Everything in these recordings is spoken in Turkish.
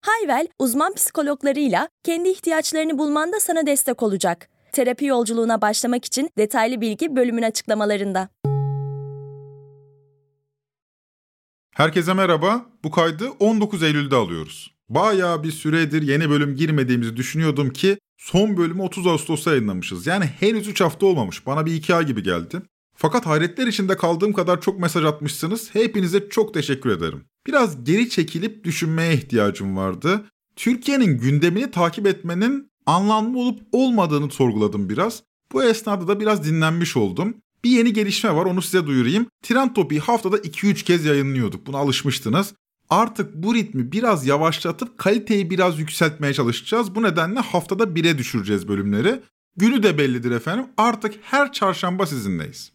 Hayvel, uzman psikologlarıyla kendi ihtiyaçlarını bulmanda sana destek olacak. Terapi yolculuğuna başlamak için detaylı bilgi bölümün açıklamalarında. Herkese merhaba. Bu kaydı 19 Eylül'de alıyoruz. Bayağı bir süredir yeni bölüm girmediğimizi düşünüyordum ki son bölümü 30 Ağustos'ta yayınlamışız. Yani henüz 3 hafta olmamış. Bana bir 2 ay gibi geldi. Fakat hayretler içinde kaldığım kadar çok mesaj atmışsınız. Hepinize çok teşekkür ederim. Biraz geri çekilip düşünmeye ihtiyacım vardı. Türkiye'nin gündemini takip etmenin anlamlı olup olmadığını sorguladım biraz. Bu esnada da biraz dinlenmiş oldum. Bir yeni gelişme var onu size duyurayım. Trend Topi'yi haftada 2-3 kez yayınlıyorduk. Buna alışmıştınız. Artık bu ritmi biraz yavaşlatıp kaliteyi biraz yükseltmeye çalışacağız. Bu nedenle haftada 1'e düşüreceğiz bölümleri. Günü de bellidir efendim. Artık her çarşamba sizinleyiz.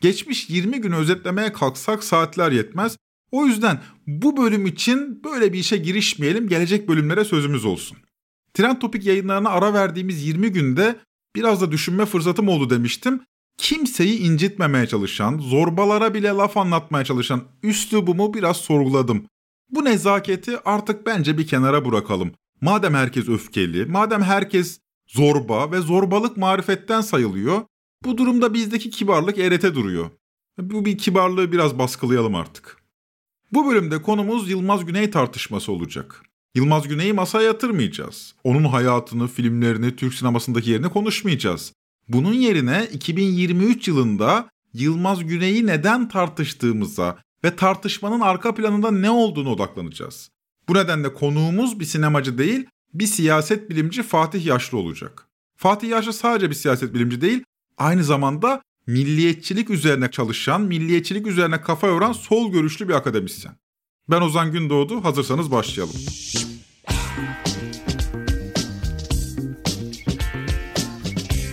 Geçmiş 20 günü özetlemeye kalksak saatler yetmez. O yüzden bu bölüm için böyle bir işe girişmeyelim. Gelecek bölümlere sözümüz olsun. Trend Topik yayınlarına ara verdiğimiz 20 günde biraz da düşünme fırsatım oldu demiştim. Kimseyi incitmemeye çalışan, zorbalara bile laf anlatmaya çalışan üslubumu biraz sorguladım. Bu nezaketi artık bence bir kenara bırakalım. Madem herkes öfkeli, madem herkes zorba ve zorbalık marifetten sayılıyor, bu durumda bizdeki kibarlık erete duruyor. Bu bir kibarlığı biraz baskılayalım artık. Bu bölümde konumuz Yılmaz Güney tartışması olacak. Yılmaz Güney'i masaya yatırmayacağız. Onun hayatını, filmlerini, Türk sinemasındaki yerini konuşmayacağız. Bunun yerine 2023 yılında Yılmaz Güney'i neden tartıştığımıza ve tartışmanın arka planında ne olduğunu odaklanacağız. Bu nedenle konuğumuz bir sinemacı değil, bir siyaset bilimci Fatih Yaşlı olacak. Fatih Yaşlı sadece bir siyaset bilimci değil, aynı zamanda milliyetçilik üzerine çalışan, milliyetçilik üzerine kafa yoran sol görüşlü bir akademisyen. Ben Ozan Gündoğdu, hazırsanız başlayalım.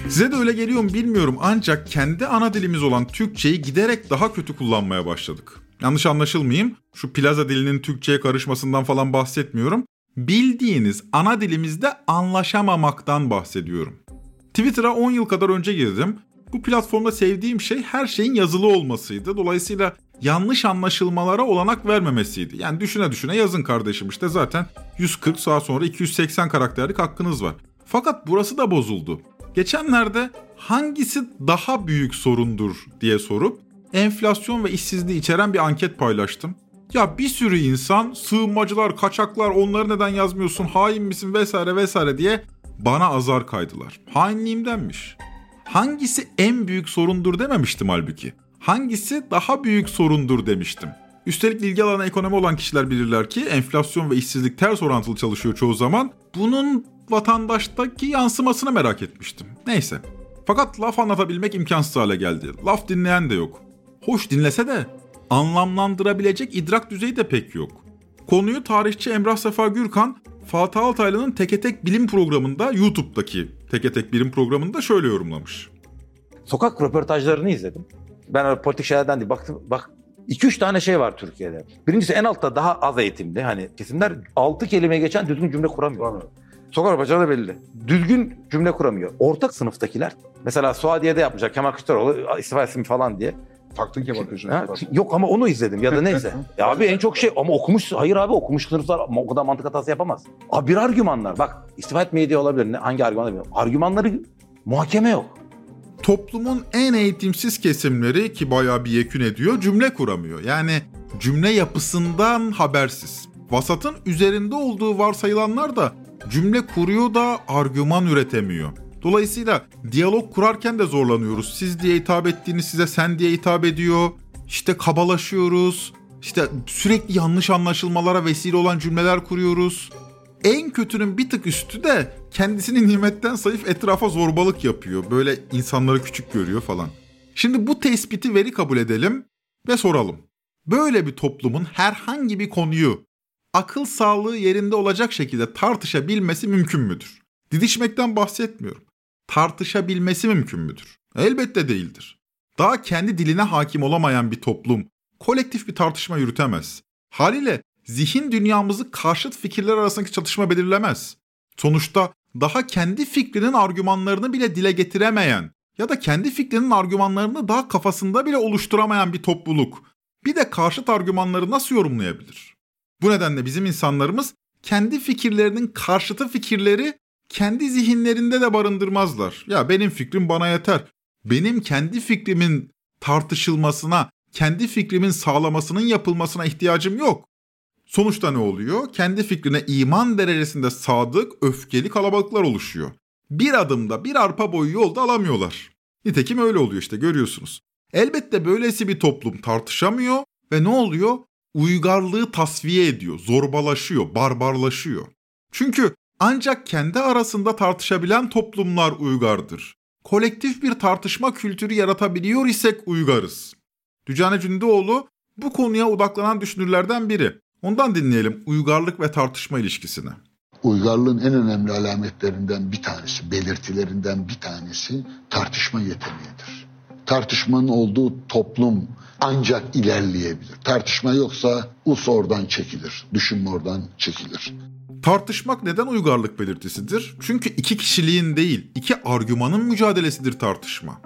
Size de öyle geliyor mu bilmiyorum ancak kendi ana dilimiz olan Türkçeyi giderek daha kötü kullanmaya başladık. Yanlış anlaşılmayayım, şu plaza dilinin Türkçe'ye karışmasından falan bahsetmiyorum. Bildiğiniz ana dilimizde anlaşamamaktan bahsediyorum. Twitter'a 10 yıl kadar önce girdim. Bu platformda sevdiğim şey her şeyin yazılı olmasıydı. Dolayısıyla yanlış anlaşılmalara olanak vermemesiydi. Yani düşüne düşüne yazın kardeşim işte zaten 140 saat sonra 280 karakterlik hakkınız var. Fakat burası da bozuldu. Geçenlerde hangisi daha büyük sorundur diye sorup enflasyon ve işsizliği içeren bir anket paylaştım. Ya bir sürü insan sığınmacılar, kaçaklar onları neden yazmıyorsun, hain misin vesaire vesaire diye bana azar kaydılar. Hainliğimdenmiş. Hangisi en büyük sorundur dememiştim halbuki. Hangisi daha büyük sorundur demiştim. Üstelik ilgi alanı ekonomi olan kişiler bilirler ki enflasyon ve işsizlik ters orantılı çalışıyor çoğu zaman. Bunun vatandaştaki yansımasını merak etmiştim. Neyse. Fakat laf anlatabilmek imkansız hale geldi. Laf dinleyen de yok. Hoş dinlese de anlamlandırabilecek idrak düzeyi de pek yok. Konuyu tarihçi Emrah Sefa Gürkan, Fatih Altaylı'nın Teke Tek Bilim programında, YouTube'daki Teke Tek Bilim programında şöyle yorumlamış. Sokak röportajlarını izledim. Ben politik şeylerden değil. Baktım, bak 2-3 tane şey var Türkiye'de. Birincisi en altta daha az eğitimli. Hani kesimler 6 kelime geçen düzgün cümle kuramıyor. Sokak röportajları da belli. Düzgün cümle kuramıyor. Ortak sınıftakiler mesela Suadiye'de yapmayacak Kemal Kılıçdaroğlu istifa etsin falan diye. Taktın Kemal Kılıçdaroğlu. Yok ama onu izledim ya da neyse. ya abi en çok şey ama okumuş hayır abi okumuş sınıflar o kadar mantık hatası yapamaz. Abi bir argümanlar bak istifa etmeye diye olabilir. Ne, hangi argümanlar bilmiyorum. Argümanları muhakeme yok. Toplumun en eğitimsiz kesimleri ki bayağı bir yekün ediyor cümle kuramıyor. Yani cümle yapısından habersiz. Vasatın üzerinde olduğu varsayılanlar da cümle kuruyor da argüman üretemiyor. Dolayısıyla diyalog kurarken de zorlanıyoruz. Siz diye hitap ettiğiniz size sen diye hitap ediyor. İşte kabalaşıyoruz. İşte sürekli yanlış anlaşılmalara vesile olan cümleler kuruyoruz. En kötünün bir tık üstü de kendisini nimetten sayıp etrafa zorbalık yapıyor. Böyle insanları küçük görüyor falan. Şimdi bu tespiti veri kabul edelim ve soralım. Böyle bir toplumun herhangi bir konuyu akıl sağlığı yerinde olacak şekilde tartışabilmesi mümkün müdür? Didişmekten bahsetmiyorum. Tartışabilmesi mümkün müdür? Elbette değildir. Daha kendi diline hakim olamayan bir toplum kolektif bir tartışma yürütemez. Haliyle zihin dünyamızı karşıt fikirler arasındaki çatışma belirlemez. Sonuçta daha kendi fikrinin argümanlarını bile dile getiremeyen ya da kendi fikrinin argümanlarını daha kafasında bile oluşturamayan bir topluluk bir de karşıt argümanları nasıl yorumlayabilir? Bu nedenle bizim insanlarımız kendi fikirlerinin karşıtı fikirleri kendi zihinlerinde de barındırmazlar. Ya benim fikrim bana yeter. Benim kendi fikrimin tartışılmasına, kendi fikrimin sağlamasının yapılmasına ihtiyacım yok. Sonuçta ne oluyor? Kendi fikrine iman derecesinde sadık, öfkeli kalabalıklar oluşuyor. Bir adımda bir arpa boyu yolda alamıyorlar. Nitekim öyle oluyor işte görüyorsunuz. Elbette böylesi bir toplum tartışamıyor ve ne oluyor? Uygarlığı tasfiye ediyor, zorbalaşıyor, barbarlaşıyor. Çünkü ancak kendi arasında tartışabilen toplumlar uygardır. Kolektif bir tartışma kültürü yaratabiliyor isek uygarız. Dücane Cündoğlu bu konuya odaklanan düşünürlerden biri. Ondan dinleyelim uygarlık ve tartışma ilişkisini. Uygarlığın en önemli alametlerinden bir tanesi, belirtilerinden bir tanesi tartışma yeteneğidir. Tartışmanın olduğu toplum ancak ilerleyebilir. Tartışma yoksa us oradan çekilir, düşünme oradan çekilir. Tartışmak neden uygarlık belirtisidir? Çünkü iki kişiliğin değil, iki argümanın mücadelesidir tartışma.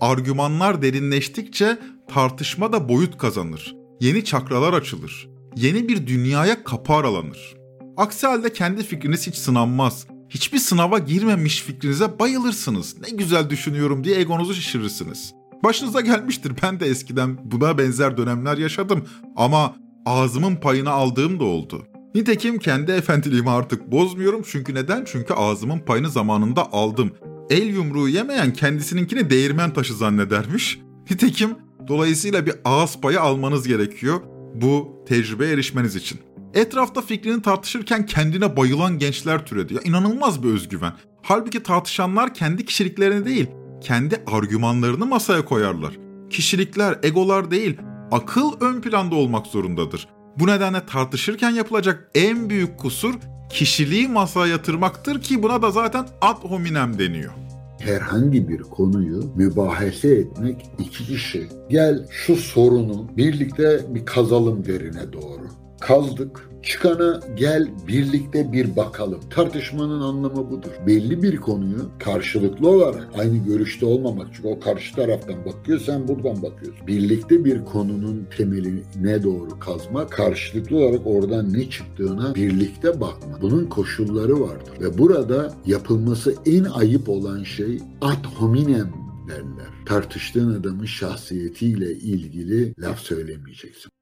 Argümanlar derinleştikçe tartışma da boyut kazanır. Yeni çakralar açılır. Yeni bir dünyaya kapı aralanır. Aksi halde kendi fikriniz hiç sınanmaz. Hiçbir sınava girmemiş fikrinize bayılırsınız. Ne güzel düşünüyorum diye egonuzu şişirirsiniz. Başınıza gelmiştir ben de eskiden buna benzer dönemler yaşadım ama ağzımın payını aldığım da oldu. Nitekim kendi efendiliğimi artık bozmuyorum çünkü neden? Çünkü ağzımın payını zamanında aldım. El yumruğu yemeyen kendisininkini değirmen taşı zannedermiş. Nitekim dolayısıyla bir ağız payı almanız gerekiyor bu tecrübe erişmeniz için. Etrafta fikrini tartışırken kendine bayılan gençler türedi. Ya inanılmaz bir özgüven. Halbuki tartışanlar kendi kişiliklerini değil, kendi argümanlarını masaya koyarlar. Kişilikler, egolar değil, akıl ön planda olmak zorundadır. Bu nedenle tartışırken yapılacak en büyük kusur kişiliği masaya yatırmaktır ki buna da zaten ad hominem deniyor. Herhangi bir konuyu mübahese etmek iki kişi. Gel şu sorunu birlikte bir kazalım derine doğru. Kazdık, Çıkana gel birlikte bir bakalım. Tartışmanın anlamı budur. Belli bir konuyu karşılıklı olarak aynı görüşte olmamak. Çünkü o karşı taraftan bakıyor sen buradan bakıyorsun. Birlikte bir konunun temeline doğru kazma karşılıklı olarak oradan ne çıktığına birlikte bakma. Bunun koşulları vardır. Ve burada yapılması en ayıp olan şey ad hominem derler. Tartıştığın adamın şahsiyetiyle ilgili laf söylemeyeceksin.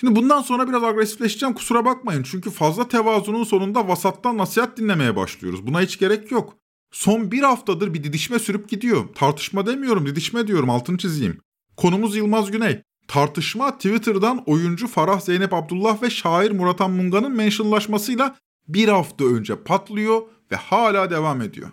Şimdi bundan sonra biraz agresifleşeceğim kusura bakmayın. Çünkü fazla tevazunun sonunda vasattan nasihat dinlemeye başlıyoruz. Buna hiç gerek yok. Son bir haftadır bir didişme sürüp gidiyor. Tartışma demiyorum didişme diyorum altını çizeyim. Konumuz Yılmaz Güney. Tartışma Twitter'dan oyuncu Farah Zeynep Abdullah ve şair Muratan Munga'nın mentionlaşmasıyla bir hafta önce patlıyor ve hala devam ediyor.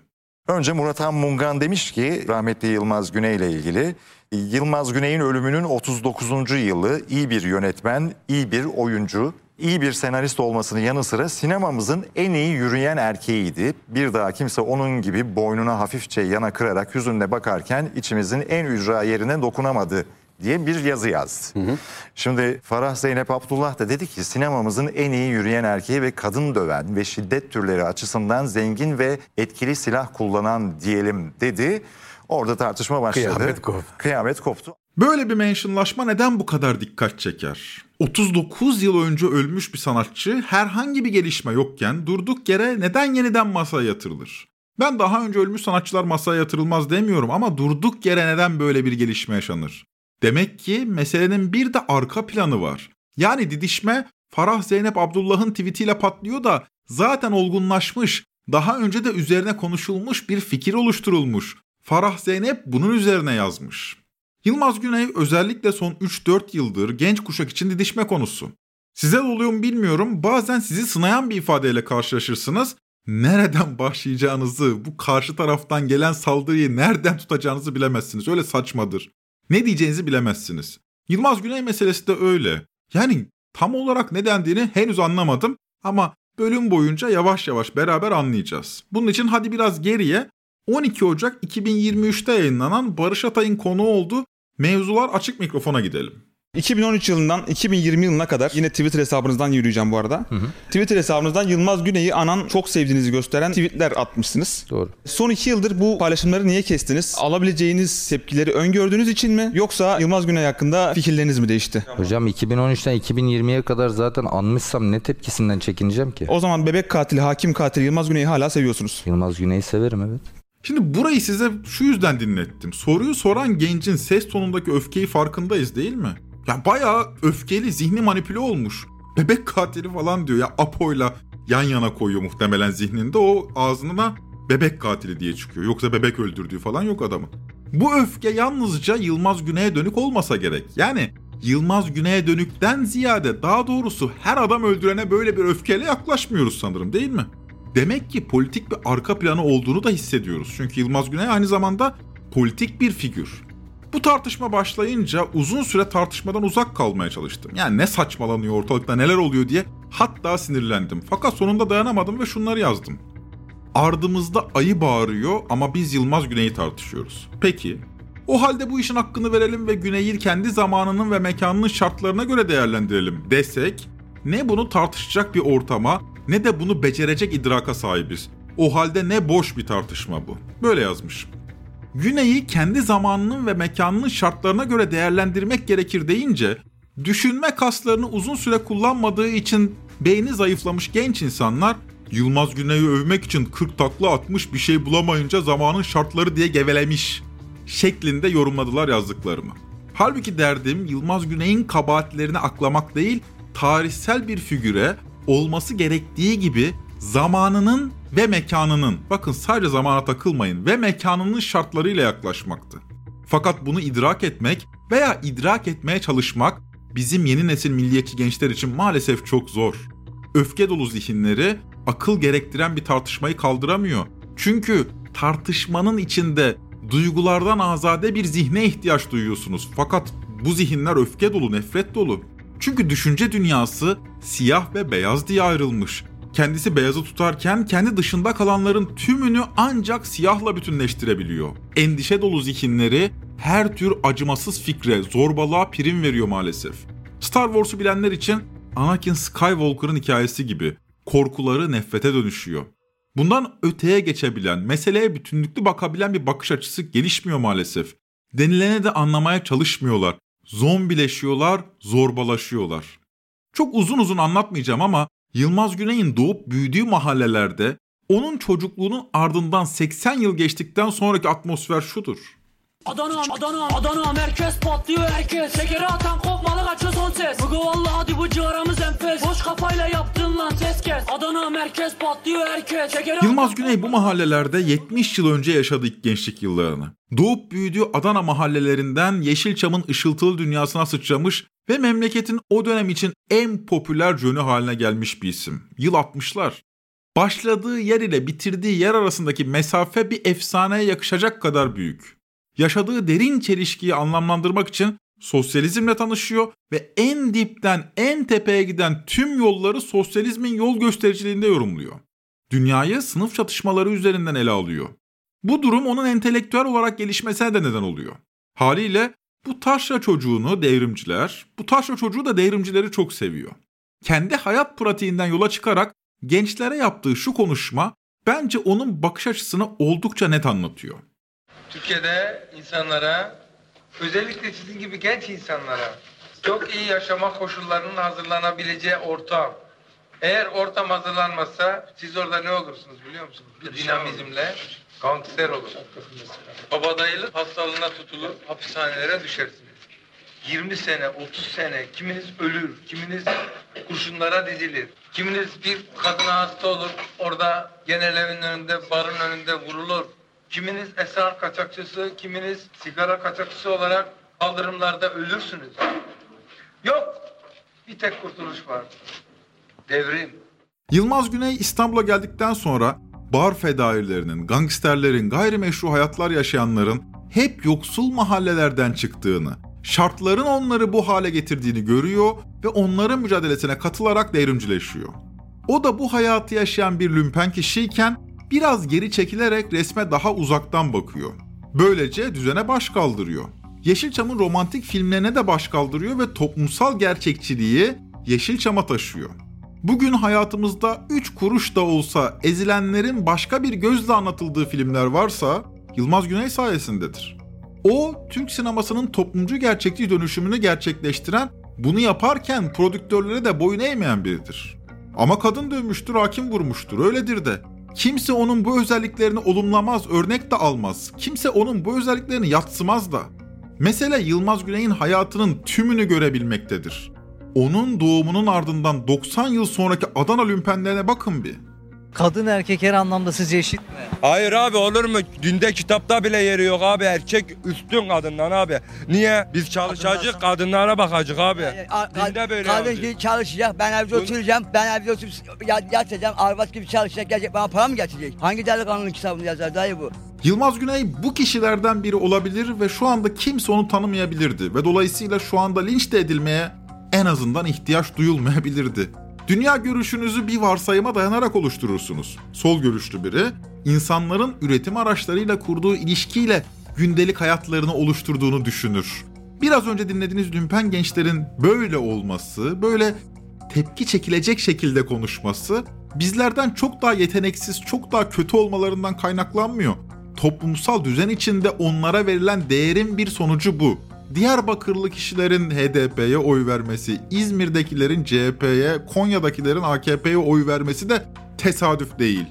Önce Murat Mungan demiş ki rahmetli Yılmaz Güney ile ilgili Yılmaz Güney'in ölümünün 39. yılı iyi bir yönetmen, iyi bir oyuncu, iyi bir senarist olmasının yanı sıra sinemamızın en iyi yürüyen erkeğiydi. Bir daha kimse onun gibi boynuna hafifçe yana kırarak hüzünle bakarken içimizin en ücra yerine dokunamadı diye bir yazı yazdı. Hı hı. Şimdi Farah Zeynep Abdullah da dedi ki sinemamızın en iyi yürüyen erkeği ve kadın döven ve şiddet türleri açısından zengin ve etkili silah kullanan diyelim dedi. Orada tartışma başladı. Kıyamet koptu. Kıyamet koptu. Böyle bir mentionlaşma neden bu kadar dikkat çeker? 39 yıl önce ölmüş bir sanatçı herhangi bir gelişme yokken durduk yere neden yeniden masaya yatırılır? Ben daha önce ölmüş sanatçılar masaya yatırılmaz demiyorum ama durduk yere neden böyle bir gelişme yaşanır? Demek ki meselenin bir de arka planı var. Yani didişme Farah Zeynep Abdullah'ın tweetiyle patlıyor da zaten olgunlaşmış, daha önce de üzerine konuşulmuş bir fikir oluşturulmuş. Farah Zeynep bunun üzerine yazmış. Yılmaz Güney özellikle son 3-4 yıldır genç kuşak için didişme konusu. Size de oluyor mu bilmiyorum bazen sizi sınayan bir ifadeyle karşılaşırsınız. Nereden başlayacağınızı, bu karşı taraftan gelen saldırıyı nereden tutacağınızı bilemezsiniz. Öyle saçmadır. Ne diyeceğinizi bilemezsiniz. Yılmaz Güney meselesi de öyle. Yani tam olarak ne dendiğini henüz anlamadım ama bölüm boyunca yavaş yavaş beraber anlayacağız. Bunun için hadi biraz geriye 12 Ocak 2023'te yayınlanan Barış Atay'ın konuğu olduğu Mevzular Açık Mikrofon'a gidelim. 2013 yılından 2020 yılına kadar yine Twitter hesabınızdan yürüyeceğim bu arada. Twitter hesabınızdan Yılmaz Güney'i anan çok sevdiğinizi gösteren tweetler atmışsınız. Doğru. Son iki yıldır bu paylaşımları niye kestiniz? Alabileceğiniz tepkileri öngördüğünüz için mi? Yoksa Yılmaz Güney hakkında fikirleriniz mi değişti? Hocam 2013'ten 2020'ye kadar zaten anmışsam ne tepkisinden çekineceğim ki? O zaman bebek katili, hakim katili Yılmaz Güney'i hala seviyorsunuz. Yılmaz Güney'i severim evet. Şimdi burayı size şu yüzden dinlettim. Soruyu soran gencin ses tonundaki öfkeyi farkındayız değil mi? Ya bayağı öfkeli, zihni manipüle olmuş. Bebek katili falan diyor ya Apo'yla yan yana koyuyor muhtemelen zihninde. O ağzına bebek katili diye çıkıyor. Yoksa bebek öldürdüğü falan yok adamın. Bu öfke yalnızca Yılmaz Güney'e dönük olmasa gerek. Yani Yılmaz Güney'e dönükten ziyade daha doğrusu her adam öldürene böyle bir öfkeyle yaklaşmıyoruz sanırım değil mi? Demek ki politik bir arka planı olduğunu da hissediyoruz. Çünkü Yılmaz Güney aynı zamanda politik bir figür. Bu tartışma başlayınca uzun süre tartışmadan uzak kalmaya çalıştım. Yani ne saçmalanıyor ortalıkta neler oluyor diye hatta sinirlendim. Fakat sonunda dayanamadım ve şunları yazdım. Ardımızda ayı bağırıyor ama biz Yılmaz Güney'i tartışıyoruz. Peki, o halde bu işin hakkını verelim ve Güney'i kendi zamanının ve mekanının şartlarına göre değerlendirelim desek, ne bunu tartışacak bir ortama ne de bunu becerecek idraka sahibiz. O halde ne boş bir tartışma bu. Böyle yazmış. Güney'i kendi zamanının ve mekanının şartlarına göre değerlendirmek gerekir deyince, düşünme kaslarını uzun süre kullanmadığı için beyni zayıflamış genç insanlar Yılmaz Güney'i övmek için 40 takla atmış bir şey bulamayınca zamanın şartları diye gevelemiş şeklinde yorumladılar yazdıklarımı. Halbuki derdim Yılmaz Güney'in kabahatlerini aklamak değil, tarihsel bir figüre olması gerektiği gibi zamanının ve mekanının, bakın sadece zamana takılmayın, ve mekanının şartlarıyla yaklaşmaktı. Fakat bunu idrak etmek veya idrak etmeye çalışmak bizim yeni nesil milliyetçi gençler için maalesef çok zor. Öfke dolu zihinleri akıl gerektiren bir tartışmayı kaldıramıyor. Çünkü tartışmanın içinde duygulardan azade bir zihne ihtiyaç duyuyorsunuz. Fakat bu zihinler öfke dolu, nefret dolu. Çünkü düşünce dünyası siyah ve beyaz diye ayrılmış. Kendisi beyazı tutarken kendi dışında kalanların tümünü ancak siyahla bütünleştirebiliyor. Endişe dolu zihinleri her tür acımasız fikre, zorbalığa prim veriyor maalesef. Star Wars'u bilenler için Anakin Skywalker'ın hikayesi gibi korkuları nefrete dönüşüyor. Bundan öteye geçebilen, meseleye bütünlüklü bakabilen bir bakış açısı gelişmiyor maalesef. Denilene de anlamaya çalışmıyorlar. Zombileşiyorlar, zorbalaşıyorlar. Çok uzun uzun anlatmayacağım ama Yılmaz Güney'in doğup büyüdüğü mahallelerde onun çocukluğunun ardından 80 yıl geçtikten sonraki atmosfer şudur. Adana, Adana, Adana merkez patlıyor herkes. Şekeri atan kopmalı kaçıyor son ses. Bugü vallahi hadi bu ciğaramız enfes. Boş kafayla yaptın lan ses kes. Adana merkez patlıyor herkes. Şekeri Yılmaz Güney bu mahallelerde 70 yıl önce yaşadı ilk gençlik yıllarını. Doğup büyüdüğü Adana mahallelerinden Yeşilçam'ın ışıltılı dünyasına sıçramış ve memleketin o dönem için en popüler jönü haline gelmiş bir isim. Yıl 60'lar. Başladığı yer ile bitirdiği yer arasındaki mesafe bir efsaneye yakışacak kadar büyük. Yaşadığı derin çelişkiyi anlamlandırmak için sosyalizmle tanışıyor ve en dipten en tepeye giden tüm yolları sosyalizmin yol göstericiliğinde yorumluyor. Dünyayı sınıf çatışmaları üzerinden ele alıyor. Bu durum onun entelektüel olarak gelişmesine de neden oluyor. Haliyle bu taşra çocuğunu devrimciler, bu taşra çocuğu da devrimcileri çok seviyor. Kendi hayat pratiğinden yola çıkarak gençlere yaptığı şu konuşma bence onun bakış açısını oldukça net anlatıyor. Türkiye'de insanlara, özellikle sizin gibi genç insanlara çok iyi yaşama koşullarının hazırlanabileceği ortam. Eğer ortam hazırlanmazsa siz orada ne olursunuz biliyor musunuz? Bir dinamizmle gangster olur. Babadayılık hastalığına tutulur, hapishanelere düşersiniz. 20 sene, 30 sene kiminiz ölür, kiminiz kurşunlara dizilir. Kiminiz bir kadına hasta olur, orada genel evin önünde, barın önünde vurulur. Kiminiz esrar kaçakçısı, kiminiz sigara kaçakçısı olarak kaldırımlarda ölürsünüz. Yok, bir tek kurtuluş var. Devrim. Yılmaz Güney İstanbul'a geldikten sonra bar fedailerinin, gangsterlerin, gayrimeşru hayatlar yaşayanların hep yoksul mahallelerden çıktığını, şartların onları bu hale getirdiğini görüyor ve onların mücadelesine katılarak devrimcileşiyor. O da bu hayatı yaşayan bir lümpen kişiyken biraz geri çekilerek resme daha uzaktan bakıyor. Böylece düzene baş kaldırıyor. Yeşilçam'ın romantik filmlerine de baş kaldırıyor ve toplumsal gerçekçiliği Yeşilçam'a taşıyor. Bugün hayatımızda 3 kuruş da olsa ezilenlerin başka bir gözle anlatıldığı filmler varsa Yılmaz Güney sayesindedir. O, Türk sinemasının toplumcu gerçekçi dönüşümünü gerçekleştiren, bunu yaparken prodüktörlere de boyun eğmeyen biridir. Ama kadın dövmüştür, hakim vurmuştur, öyledir de. Kimse onun bu özelliklerini olumlamaz, örnek de almaz. Kimse onun bu özelliklerini yatsımaz da. Mesele Yılmaz Güney'in hayatının tümünü görebilmektedir. Onun doğumunun ardından 90 yıl sonraki Adana lümpenlerine bakın bir. Kadın erkek her anlamda sizce eşit mi? Hayır abi olur mu? Dinde kitapta bile yeri yok abi. Erkek üstün kadından abi. Niye? Biz çalışacak kadınlara bakacak abi. Dinde böyle Kadın gibi çalışacak, ben evde oturacağım, ben evde oturup ya- yatacağım, arvat gibi çalışacak, gelecek bana para mı getirecek? Hangi delikanlının kitabını yazar dayı bu? Yılmaz Güney bu kişilerden biri olabilir ve şu anda kimse onu tanımayabilirdi ve dolayısıyla şu anda linç de edilmeye en azından ihtiyaç duyulmayabilirdi. Dünya görüşünüzü bir varsayıma dayanarak oluşturursunuz. Sol görüşlü biri, insanların üretim araçlarıyla kurduğu ilişkiyle gündelik hayatlarını oluşturduğunu düşünür. Biraz önce dinlediğiniz lümpen gençlerin böyle olması, böyle tepki çekilecek şekilde konuşması bizlerden çok daha yeteneksiz, çok daha kötü olmalarından kaynaklanmıyor. Toplumsal düzen içinde onlara verilen değerin bir sonucu bu. Diyarbakırlı kişilerin HDP'ye oy vermesi, İzmir'dekilerin CHP'ye, Konya'dakilerin AKP'ye oy vermesi de tesadüf değil.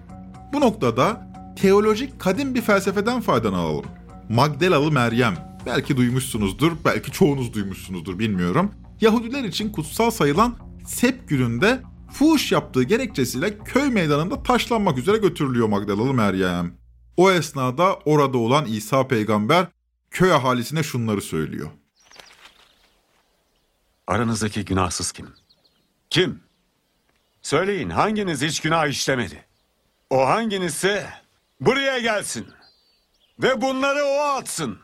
Bu noktada teolojik kadim bir felsefeden faydalanalım. Magdalalı Meryem, belki duymuşsunuzdur, belki çoğunuz duymuşsunuzdur bilmiyorum. Yahudiler için kutsal sayılan Sep gününde fuhuş yaptığı gerekçesiyle köy meydanında taşlanmak üzere götürülüyor Magdalalı Meryem. O esnada orada olan İsa peygamber köy ahalisine şunları söylüyor. Aranızdaki günahsız kim? Kim? Söyleyin hanginiz hiç günah işlemedi? O hanginizse buraya gelsin. Ve bunları o atsın.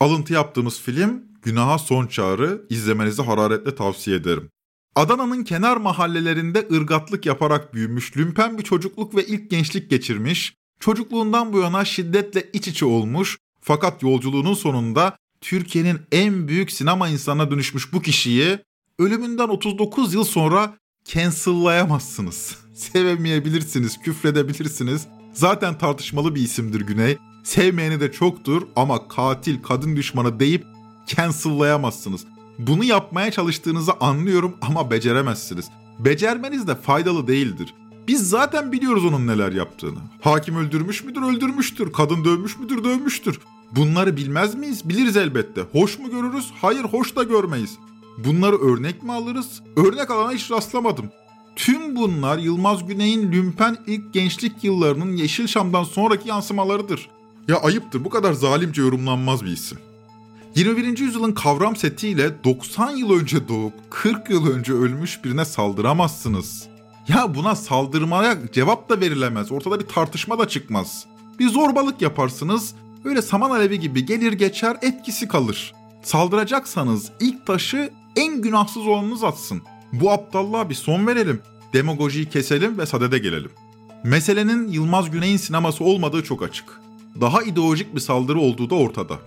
Alıntı yaptığımız film Günaha Son Çağrı izlemenizi hararetle tavsiye ederim. Adana'nın kenar mahallelerinde ırgatlık yaparak büyümüş, lümpen bir çocukluk ve ilk gençlik geçirmiş, çocukluğundan bu yana şiddetle iç içe olmuş fakat yolculuğunun sonunda Türkiye'nin en büyük sinema insanına dönüşmüş bu kişiyi ölümünden 39 yıl sonra cancel'layamazsınız. Sevemeyebilirsiniz, küfredebilirsiniz. Zaten tartışmalı bir isimdir Güney. Sevmeyeni de çoktur ama katil, kadın düşmanı deyip cancel'layamazsınız. Bunu yapmaya çalıştığınızı anlıyorum ama beceremezsiniz. Becermeniz de faydalı değildir. Biz zaten biliyoruz onun neler yaptığını. Hakim öldürmüş müdür öldürmüştür. Kadın dövmüş müdür dövmüştür. Bunları bilmez miyiz? Biliriz elbette. Hoş mu görürüz? Hayır hoş da görmeyiz. Bunları örnek mi alırız? Örnek alana hiç rastlamadım. Tüm bunlar Yılmaz Güney'in lümpen ilk gençlik yıllarının Yeşilçam'dan sonraki yansımalarıdır. Ya ayıptır bu kadar zalimce yorumlanmaz bir isim. 21. yüzyılın kavram setiyle 90 yıl önce doğup 40 yıl önce ölmüş birine saldıramazsınız. Ya buna saldırmaya cevap da verilemez. Ortada bir tartışma da çıkmaz. Bir zorbalık yaparsınız. Öyle saman alevi gibi gelir geçer etkisi kalır. Saldıracaksanız ilk taşı en günahsız olanınız atsın. Bu aptallığa bir son verelim. Demagojiyi keselim ve sadede gelelim. Meselenin Yılmaz Güney'in sineması olmadığı çok açık. Daha ideolojik bir saldırı olduğu da ortada.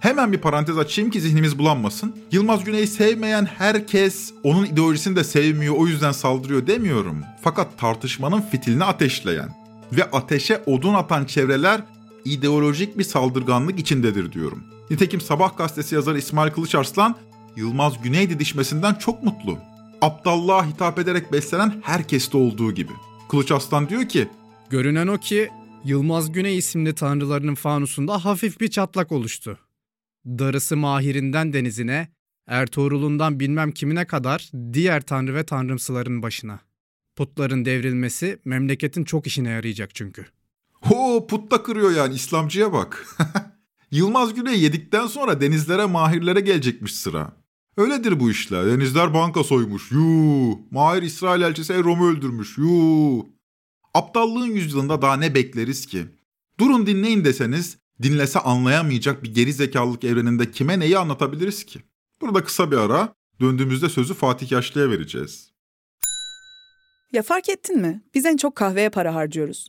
Hemen bir parantez açayım ki zihnimiz bulanmasın. Yılmaz Güney'i sevmeyen herkes onun ideolojisini de sevmiyor o yüzden saldırıyor demiyorum. Fakat tartışmanın fitilini ateşleyen ve ateşe odun atan çevreler ideolojik bir saldırganlık içindedir diyorum. Nitekim Sabah gazetesi yazarı İsmail Kılıçarslan Yılmaz Güney didişmesinden çok mutlu. Aptallığa hitap ederek beslenen herkeste olduğu gibi. Kılıçarslan diyor ki Görünen o ki Yılmaz Güney isimli tanrılarının fanusunda hafif bir çatlak oluştu. Darısı Mahir'inden denizine, Ertuğrul'undan bilmem kimine kadar diğer tanrı ve tanrımsıların başına. Putların devrilmesi memleketin çok işine yarayacak çünkü. Ho putta kırıyor yani İslamcıya bak. Yılmaz Güney yedikten sonra denizlere mahirlere gelecekmiş sıra. Öyledir bu işler. Denizler banka soymuş. Yuu. Mahir İsrail elçisi Erom'u öldürmüş. Yuu. Aptallığın yüzyılında daha ne bekleriz ki? Durun dinleyin deseniz dinlese anlayamayacak bir geri zekalılık evreninde kime neyi anlatabiliriz ki? Burada kısa bir ara döndüğümüzde sözü Fatih Yaşlı'ya vereceğiz. Ya fark ettin mi? Biz en çok kahveye para harcıyoruz.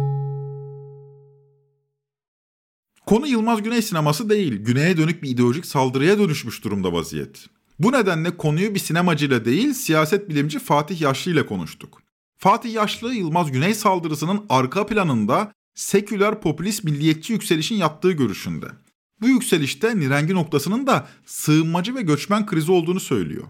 Konu Yılmaz Güney sineması değil, güneye dönük bir ideolojik saldırıya dönüşmüş durumda vaziyet. Bu nedenle konuyu bir sinemacıyla değil, siyaset bilimci Fatih Yaşlı ile konuştuk. Fatih Yaşlı, Yılmaz Güney saldırısının arka planında seküler popülist milliyetçi yükselişin yattığı görüşünde. Bu yükselişte nirengi noktasının da sığınmacı ve göçmen krizi olduğunu söylüyor.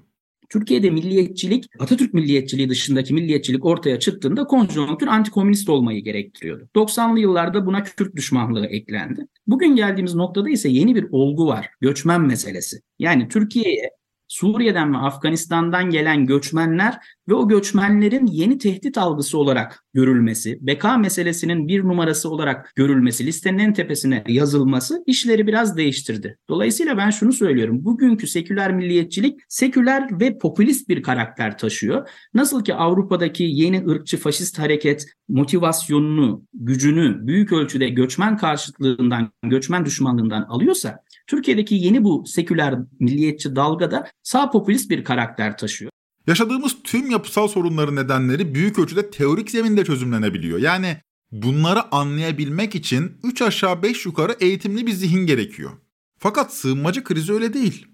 Türkiye'de milliyetçilik, Atatürk milliyetçiliği dışındaki milliyetçilik ortaya çıktığında konjonktür antikomünist olmayı gerektiriyordu. 90'lı yıllarda buna Kürt düşmanlığı eklendi. Bugün geldiğimiz noktada ise yeni bir olgu var. Göçmen meselesi. Yani Türkiye'ye Suriye'den ve Afganistan'dan gelen göçmenler ve o göçmenlerin yeni tehdit algısı olarak görülmesi, beka meselesinin bir numarası olarak görülmesi, listenin en tepesine yazılması işleri biraz değiştirdi. Dolayısıyla ben şunu söylüyorum. Bugünkü seküler milliyetçilik seküler ve popülist bir karakter taşıyor. Nasıl ki Avrupa'daki yeni ırkçı faşist hareket motivasyonunu, gücünü büyük ölçüde göçmen karşıtlığından, göçmen düşmanlığından alıyorsa Türkiye'deki yeni bu seküler milliyetçi dalgada sağ popülist bir karakter taşıyor. Yaşadığımız tüm yapısal sorunların nedenleri büyük ölçüde teorik zeminde çözümlenebiliyor. Yani bunları anlayabilmek için 3 aşağı 5 yukarı eğitimli bir zihin gerekiyor. Fakat sığınmacı krizi öyle değil.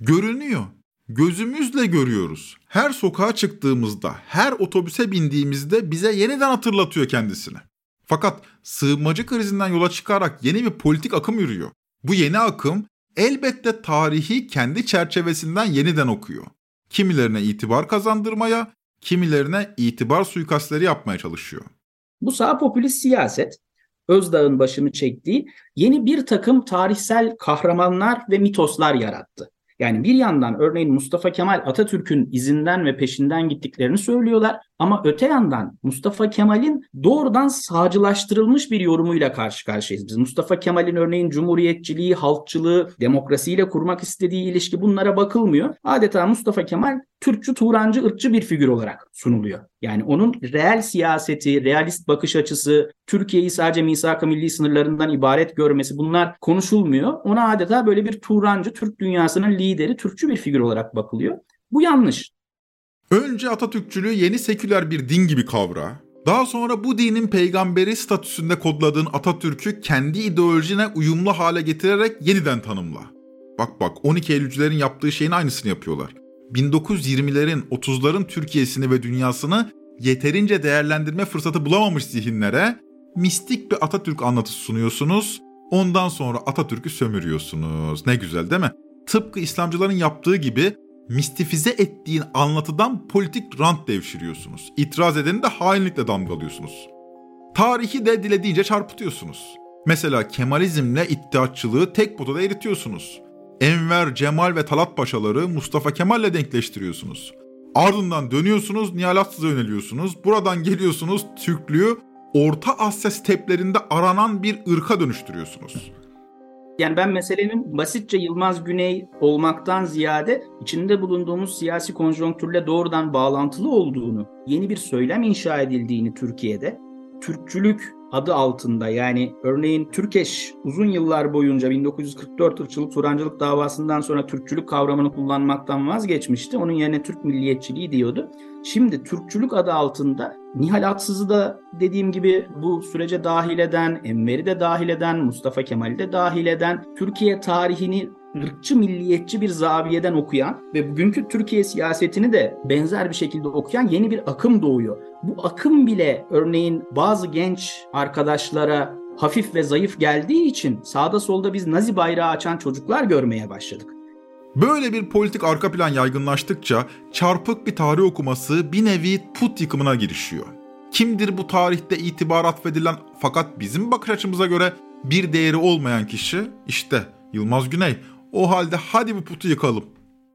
Görünüyor. Gözümüzle görüyoruz. Her sokağa çıktığımızda, her otobüse bindiğimizde bize yeniden hatırlatıyor kendisini. Fakat sığınmacı krizinden yola çıkarak yeni bir politik akım yürüyor. Bu yeni akım elbette tarihi kendi çerçevesinden yeniden okuyor. Kimilerine itibar kazandırmaya, kimilerine itibar suikastleri yapmaya çalışıyor. Bu sağ popülist siyaset Özdağ'ın başını çektiği yeni bir takım tarihsel kahramanlar ve mitoslar yarattı. Yani bir yandan örneğin Mustafa Kemal Atatürk'ün izinden ve peşinden gittiklerini söylüyorlar ama öte yandan Mustafa Kemal'in doğrudan sağcılaştırılmış bir yorumuyla karşı karşıyayız biz. Mustafa Kemal'in örneğin cumhuriyetçiliği, halkçılığı, demokrasiyle kurmak istediği ilişki bunlara bakılmıyor. Adeta Mustafa Kemal Türkçü, Turancı, ırkçı bir figür olarak sunuluyor. Yani onun reel siyaseti, realist bakış açısı, Türkiye'yi sadece misak-ı milli sınırlarından ibaret görmesi bunlar konuşulmuyor. Ona adeta böyle bir Turancı, Türk dünyasının lideri, Türkçü bir figür olarak bakılıyor. Bu yanlış. Önce Atatürkçülüğü yeni seküler bir din gibi kavra. Daha sonra bu dinin peygamberi statüsünde kodladığın Atatürk'ü kendi ideolojine uyumlu hale getirerek yeniden tanımla. Bak bak 12 Eylülcülerin yaptığı şeyin aynısını yapıyorlar. 1920'lerin 30'ların Türkiye'sini ve dünyasını yeterince değerlendirme fırsatı bulamamış zihinlere mistik bir Atatürk anlatısı sunuyorsunuz. Ondan sonra Atatürk'ü sömürüyorsunuz. Ne güzel değil mi? Tıpkı İslamcıların yaptığı gibi mistifize ettiğin anlatıdan politik rant devşiriyorsunuz. İtiraz edeni de hainlikle damgalıyorsunuz. Tarihi de dilediğince çarpıtıyorsunuz. Mesela Kemalizmle iddiatçılığı tek potada eritiyorsunuz. Enver, Cemal ve Talat Paşaları Mustafa Kemal'le denkleştiriyorsunuz. Ardından dönüyorsunuz Nihal Atsız'a yöneliyorsunuz. Buradan geliyorsunuz Türklüğü Orta Asya steplerinde aranan bir ırka dönüştürüyorsunuz. Yani ben meselenin basitçe Yılmaz Güney olmaktan ziyade içinde bulunduğumuz siyasi konjonktürle doğrudan bağlantılı olduğunu, yeni bir söylem inşa edildiğini Türkiye'de, Türkçülük adı altında yani örneğin Türkeş uzun yıllar boyunca 1944 ırkçılık Turancılık davasından sonra Türkçülük kavramını kullanmaktan vazgeçmişti. Onun yerine Türk milliyetçiliği diyordu. Şimdi Türkçülük adı altında Nihal Atsız'ı da dediğim gibi bu sürece dahil eden, Enver'i de dahil eden, Mustafa Kemal'i de dahil eden, Türkiye tarihini ırkçı milliyetçi bir zaviyeden okuyan ve bugünkü Türkiye siyasetini de benzer bir şekilde okuyan yeni bir akım doğuyor. Bu akım bile örneğin bazı genç arkadaşlara hafif ve zayıf geldiği için sağda solda biz Nazi bayrağı açan çocuklar görmeye başladık. Böyle bir politik arka plan yaygınlaştıkça çarpık bir tarih okuması bir nevi put yıkımına girişiyor. Kimdir bu tarihte itibar atfedilen fakat bizim bakış açımıza göre bir değeri olmayan kişi? İşte Yılmaz Güney. O halde hadi bu putu yıkalım.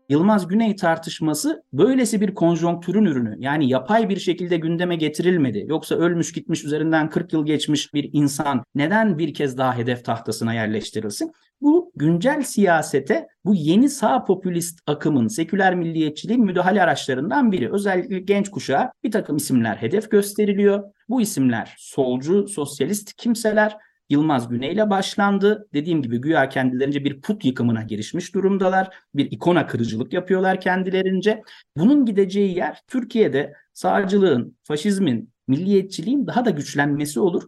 Yılmaz Güney tartışması böylesi bir konjonktürün ürünü. Yani yapay bir şekilde gündeme getirilmedi. Yoksa ölmüş gitmiş üzerinden 40 yıl geçmiş bir insan neden bir kez daha hedef tahtasına yerleştirilsin? Bu güncel siyasete bu yeni sağ popülist akımın seküler milliyetçiliğin müdahale araçlarından biri. Özellikle genç kuşağa bir takım isimler hedef gösteriliyor. Bu isimler solcu, sosyalist kimseler Yılmaz Güney ile başlandı. Dediğim gibi güya kendilerince bir put yıkımına girişmiş durumdalar. Bir ikona kırıcılık yapıyorlar kendilerince. Bunun gideceği yer Türkiye'de sağcılığın, faşizmin, milliyetçiliğin daha da güçlenmesi olur.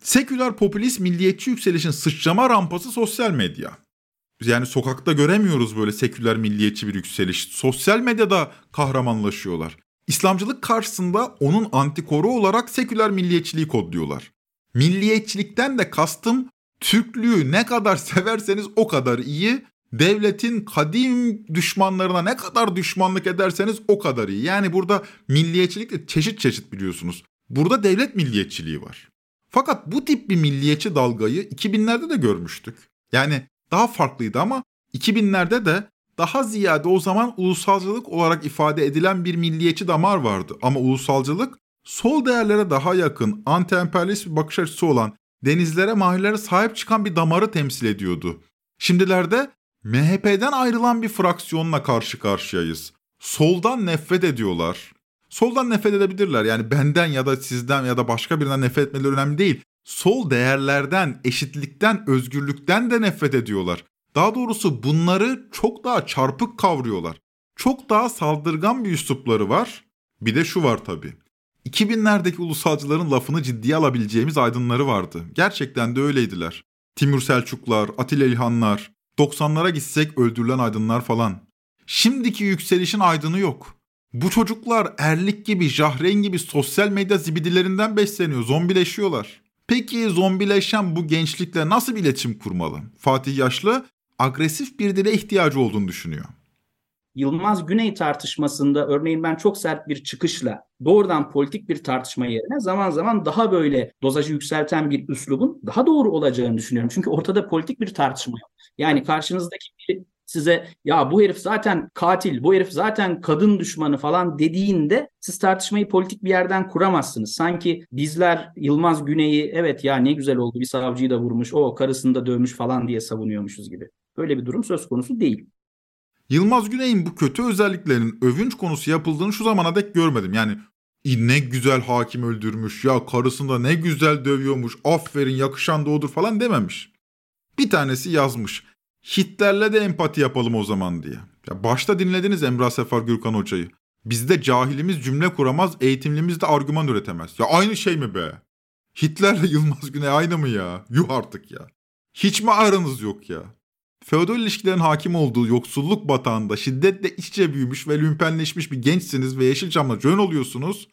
Seküler popülist milliyetçi yükselişin sıçrama rampası sosyal medya. Yani sokakta göremiyoruz böyle seküler milliyetçi bir yükseliş. Sosyal medyada kahramanlaşıyorlar. İslamcılık karşısında onun antikoru olarak seküler milliyetçiliği kodluyorlar. Milliyetçilikten de kastım Türklüğü ne kadar severseniz o kadar iyi, devletin kadim düşmanlarına ne kadar düşmanlık ederseniz o kadar iyi. Yani burada milliyetçilik de çeşit çeşit biliyorsunuz. Burada devlet milliyetçiliği var. Fakat bu tip bir milliyetçi dalgayı 2000'lerde de görmüştük. Yani daha farklıydı ama 2000'lerde de daha ziyade o zaman ulusalcılık olarak ifade edilen bir milliyetçi damar vardı. Ama ulusalcılık sol değerlere daha yakın, anti-emperyalist bir bakış açısı olan, denizlere, mahallelere sahip çıkan bir damarı temsil ediyordu. Şimdilerde MHP'den ayrılan bir fraksiyonla karşı karşıyayız. Soldan nefret ediyorlar. Soldan nefret edebilirler. Yani benden ya da sizden ya da başka birinden nefret etmeleri önemli değil. Sol değerlerden, eşitlikten, özgürlükten de nefret ediyorlar. Daha doğrusu bunları çok daha çarpık kavruyorlar. Çok daha saldırgan bir üslupları var. Bir de şu var tabii. 2000'lerdeki ulusalcıların lafını ciddiye alabileceğimiz aydınları vardı. Gerçekten de öyleydiler. Timur Selçuklar, Atilla İlhanlar, 90'lara gitsek öldürülen aydınlar falan. Şimdiki yükselişin aydını yok. Bu çocuklar erlik gibi, jahreyn gibi sosyal medya zibidilerinden besleniyor, zombileşiyorlar. Peki zombileşen bu gençlikle nasıl bir iletişim kurmalı? Fatih Yaşlı agresif bir dile ihtiyacı olduğunu düşünüyor. Yılmaz Güney tartışmasında örneğin ben çok sert bir çıkışla doğrudan politik bir tartışma yerine zaman zaman daha böyle dozajı yükselten bir üslubun daha doğru olacağını düşünüyorum. Çünkü ortada politik bir tartışma yok. Yani karşınızdaki bir size ya bu herif zaten katil, bu herif zaten kadın düşmanı falan dediğinde siz tartışmayı politik bir yerden kuramazsınız. Sanki bizler Yılmaz Güney'i evet ya ne güzel oldu bir savcıyı da vurmuş, o karısını da dövmüş falan diye savunuyormuşuz gibi. Böyle bir durum söz konusu değil. Yılmaz Güney'in bu kötü özelliklerinin övünç konusu yapıldığını şu zamana dek görmedim. Yani ne güzel hakim öldürmüş ya karısını da ne güzel dövüyormuş aferin yakışan da odur falan dememiş. Bir tanesi yazmış Hitler'le de empati yapalım o zaman diye. Ya başta dinlediniz Emrah Sefer Gürkan Hoca'yı. Bizde cahilimiz cümle kuramaz, eğitimlimiz de argüman üretemez. Ya aynı şey mi be? Hitler'le Yılmaz Güney aynı mı ya? Yuh artık ya. Hiç mi aranız yok ya? Feodal ilişkilerin hakim olduğu yoksulluk batağında şiddetle iç içe büyümüş ve lümpenleşmiş bir gençsiniz ve Yeşilçam'la cön oluyorsunuz.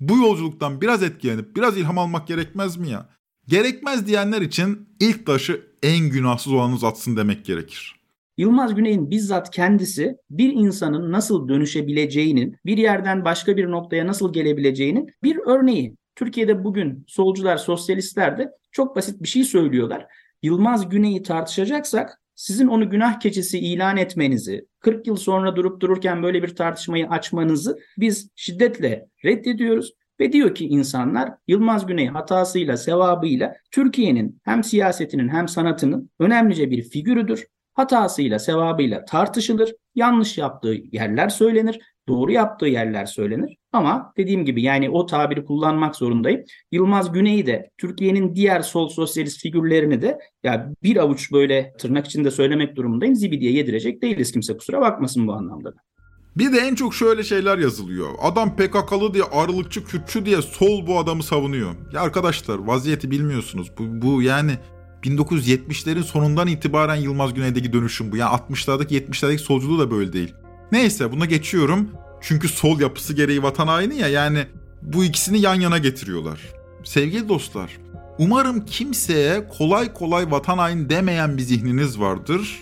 Bu yolculuktan biraz etkilenip biraz ilham almak gerekmez mi ya? Gerekmez diyenler için ilk taşı en günahsız olanınız atsın demek gerekir. Yılmaz Güney'in bizzat kendisi bir insanın nasıl dönüşebileceğinin, bir yerden başka bir noktaya nasıl gelebileceğinin bir örneği. Türkiye'de bugün solcular, sosyalistler de çok basit bir şey söylüyorlar. Yılmaz Güney'i tartışacaksak sizin onu günah keçisi ilan etmenizi, 40 yıl sonra durup dururken böyle bir tartışmayı açmanızı biz şiddetle reddediyoruz. Ve diyor ki insanlar Yılmaz Güney hatasıyla, sevabıyla Türkiye'nin hem siyasetinin hem sanatının önemlice bir figürüdür. Hatasıyla, sevabıyla tartışılır. Yanlış yaptığı yerler söylenir. Doğru yaptığı yerler söylenir. Ama dediğim gibi yani o tabiri kullanmak zorundayım. Yılmaz Güney'i de Türkiye'nin diğer sol sosyalist figürlerini de ya bir avuç böyle tırnak içinde söylemek durumundayım. Zibidiye yedirecek değiliz kimse kusura bakmasın bu anlamda. Bir de en çok şöyle şeyler yazılıyor. Adam PKK'lı diye, ayrılıkçı, Kürtçü diye sol bu adamı savunuyor. Ya arkadaşlar vaziyeti bilmiyorsunuz. Bu, bu yani 1970'lerin sonundan itibaren Yılmaz Güney'deki dönüşüm bu. Yani 60'lardaki 70'lerdeki solculuğu da böyle değil. Neyse buna geçiyorum. Çünkü sol yapısı gereği vatan haini ya yani bu ikisini yan yana getiriyorlar. Sevgili dostlar, umarım kimseye kolay kolay vatan haini demeyen bir zihniniz vardır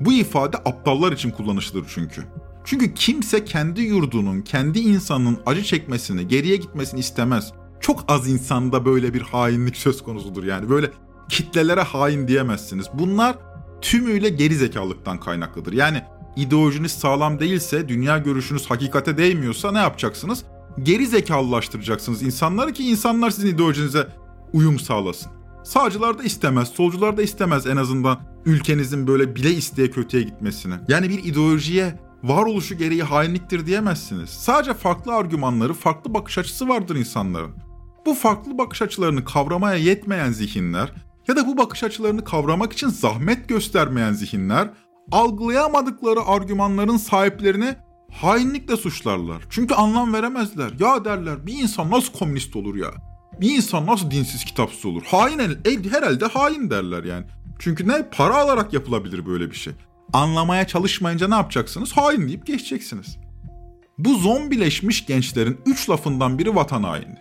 Bu ifade aptallar için kullanışlıdır çünkü. Çünkü kimse kendi yurdunun, kendi insanın acı çekmesini, geriye gitmesini istemez. Çok az insanda böyle bir hainlik söz konusudur yani. Böyle kitlelere hain diyemezsiniz. Bunlar tümüyle geri zekalıktan kaynaklıdır. Yani ideolojiniz sağlam değilse, dünya görüşünüz hakikate değmiyorsa ne yapacaksınız? Geri zekalılaştıracaksınız insanları ki insanlar sizin ideolojinize uyum sağlasın. Sağcılar da istemez, solcular da istemez en azından ülkenizin böyle bile isteye kötüye gitmesini. Yani bir ideolojiye varoluşu gereği hainliktir diyemezsiniz. Sadece farklı argümanları, farklı bakış açısı vardır insanların. Bu farklı bakış açılarını kavramaya yetmeyen zihinler ya da bu bakış açılarını kavramak için zahmet göstermeyen zihinler algılayamadıkları argümanların sahiplerini hainlikle suçlarlar. Çünkü anlam veremezler. Ya derler bir insan nasıl komünist olur ya? Bir insan nasıl dinsiz kitapsız olur? Hain el, el, herhalde hain derler yani. Çünkü ne? Para alarak yapılabilir böyle bir şey. Anlamaya çalışmayınca ne yapacaksınız? Hain deyip geçeceksiniz. Bu zombileşmiş gençlerin üç lafından biri vatan haini.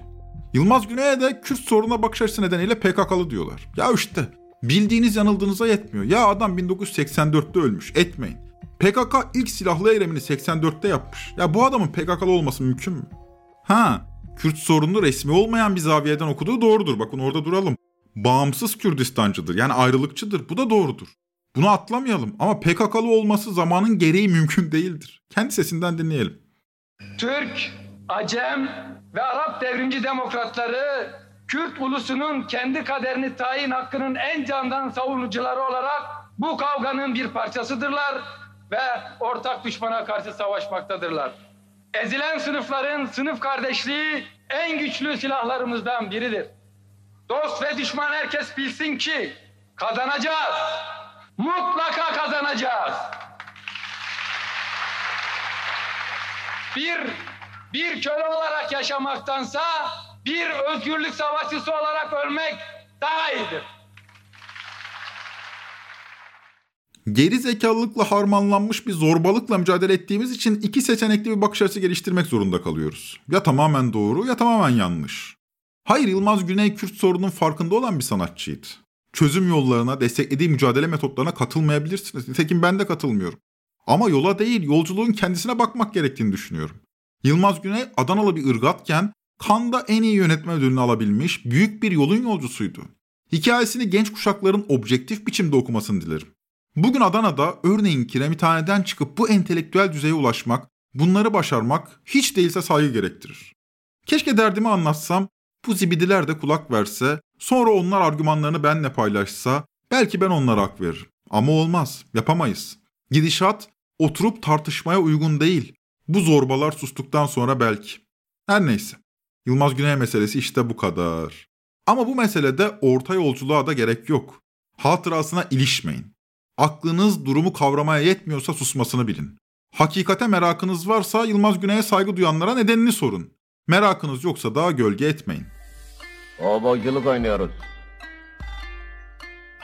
Yılmaz Güney'e de Kürt sorununa bakış açısı nedeniyle PKK'lı diyorlar. Ya işte bildiğiniz yanıldığınıza yetmiyor. Ya adam 1984'te ölmüş etmeyin. PKK ilk silahlı eylemini 84'te yapmış. Ya bu adamın PKK'lı olması mümkün mü? Ha, Kürt sorununu resmi olmayan bir zaviyeden okuduğu doğrudur. Bakın orada duralım. Bağımsız Kürdistancıdır. Yani ayrılıkçıdır. Bu da doğrudur. Bunu atlamayalım. Ama PKK'lı olması zamanın gereği mümkün değildir. Kendi sesinden dinleyelim. Türk, Acem ve Arap devrimci demokratları Kürt ulusunun kendi kaderini tayin hakkının en candan savunucuları olarak bu kavganın bir parçasıdırlar ve ortak düşmana karşı savaşmaktadırlar. Ezilen sınıfların sınıf kardeşliği en güçlü silahlarımızdan biridir. Dost ve düşman herkes bilsin ki kazanacağız. Mutlaka kazanacağız. Bir bir köle olarak yaşamaktansa bir özgürlük savaşçısı olarak ölmek daha iyidir. Geri zekalılıkla harmanlanmış bir zorbalıkla mücadele ettiğimiz için iki seçenekli bir bakış açısı geliştirmek zorunda kalıyoruz. Ya tamamen doğru ya tamamen yanlış. Hayır Yılmaz Güney Kürt sorunun farkında olan bir sanatçıydı. Çözüm yollarına, desteklediği mücadele metotlarına katılmayabilirsiniz. Nitekim ben de katılmıyorum. Ama yola değil, yolculuğun kendisine bakmak gerektiğini düşünüyorum. Yılmaz Güney Adanalı bir ırgatken Kanda en iyi yönetme ödülünü alabilmiş büyük bir yolun yolcusuydu. Hikayesini genç kuşakların objektif biçimde okumasını dilerim. Bugün Adana'da örneğin kiremithaneden çıkıp bu entelektüel düzeye ulaşmak, bunları başarmak hiç değilse saygı gerektirir. Keşke derdimi anlatsam, bu zibidiler de kulak verse, sonra onlar argümanlarını benle paylaşsa, belki ben onlara hak veririm. Ama olmaz, yapamayız. Gidişat oturup tartışmaya uygun değil. Bu zorbalar sustuktan sonra belki. Her neyse. Yılmaz Güney meselesi işte bu kadar. Ama bu meselede orta yolculuğa da gerek yok. Hatırasına ilişmeyin. Aklınız durumu kavramaya yetmiyorsa susmasını bilin. Hakikate merakınız varsa Yılmaz Güney'e saygı duyanlara nedenini sorun. Merakınız yoksa da gölge etmeyin. Kovboyculuk oynuyoruz.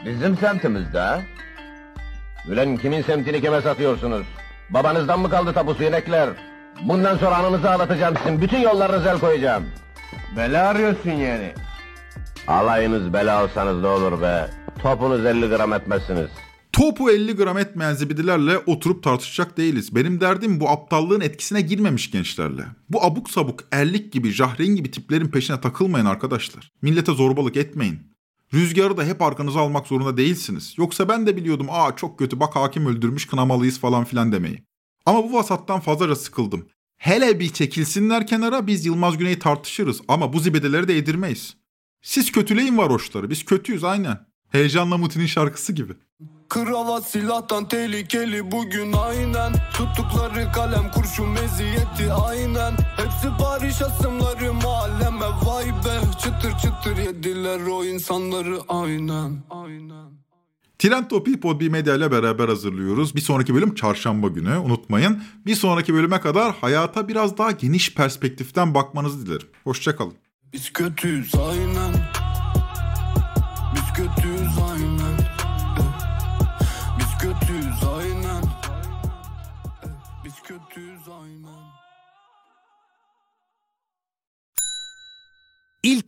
Bizim semtimizde. Ulan kimin semtini kime satıyorsunuz? Babanızdan mı kaldı tapusu inekler? Bundan sonra anınızı ağlatacağım sizin. Bütün yollarınızı el koyacağım. Bela arıyorsun yani. Alayınız bela alsanız ne olur be. Topunuz 50 gram etmezsiniz. Topu 50 gram etmeyen zibidilerle oturup tartışacak değiliz. Benim derdim bu aptallığın etkisine girmemiş gençlerle. Bu abuk sabuk erlik gibi, jahreyn gibi tiplerin peşine takılmayın arkadaşlar. Millete zorbalık etmeyin. Rüzgarı da hep arkanıza almak zorunda değilsiniz. Yoksa ben de biliyordum aa çok kötü bak hakim öldürmüş kınamalıyız falan filan demeyi. Ama bu vasattan fazlaca sıkıldım. Hele bir çekilsinler kenara biz Yılmaz Güney'i tartışırız ama bu zibedeleri de yedirmeyiz. Siz kötüleyin varoşları biz kötüyüz aynen. Heyecanla Muti'nin şarkısı gibi. Kravat silahtan tehlikeli bugün aynen Tuttukları kalem kurşun meziyeti aynen Hepsi barış asımları mahalleme vay be Çıtır çıtır yediler o insanları aynen Trend Topi'yi Podbi Medya ile beraber hazırlıyoruz. Bir sonraki bölüm çarşamba günü unutmayın. Bir sonraki bölüme kadar hayata biraz daha geniş perspektiften bakmanızı dilerim. Hoşçakalın. Biz kötüyüz aynen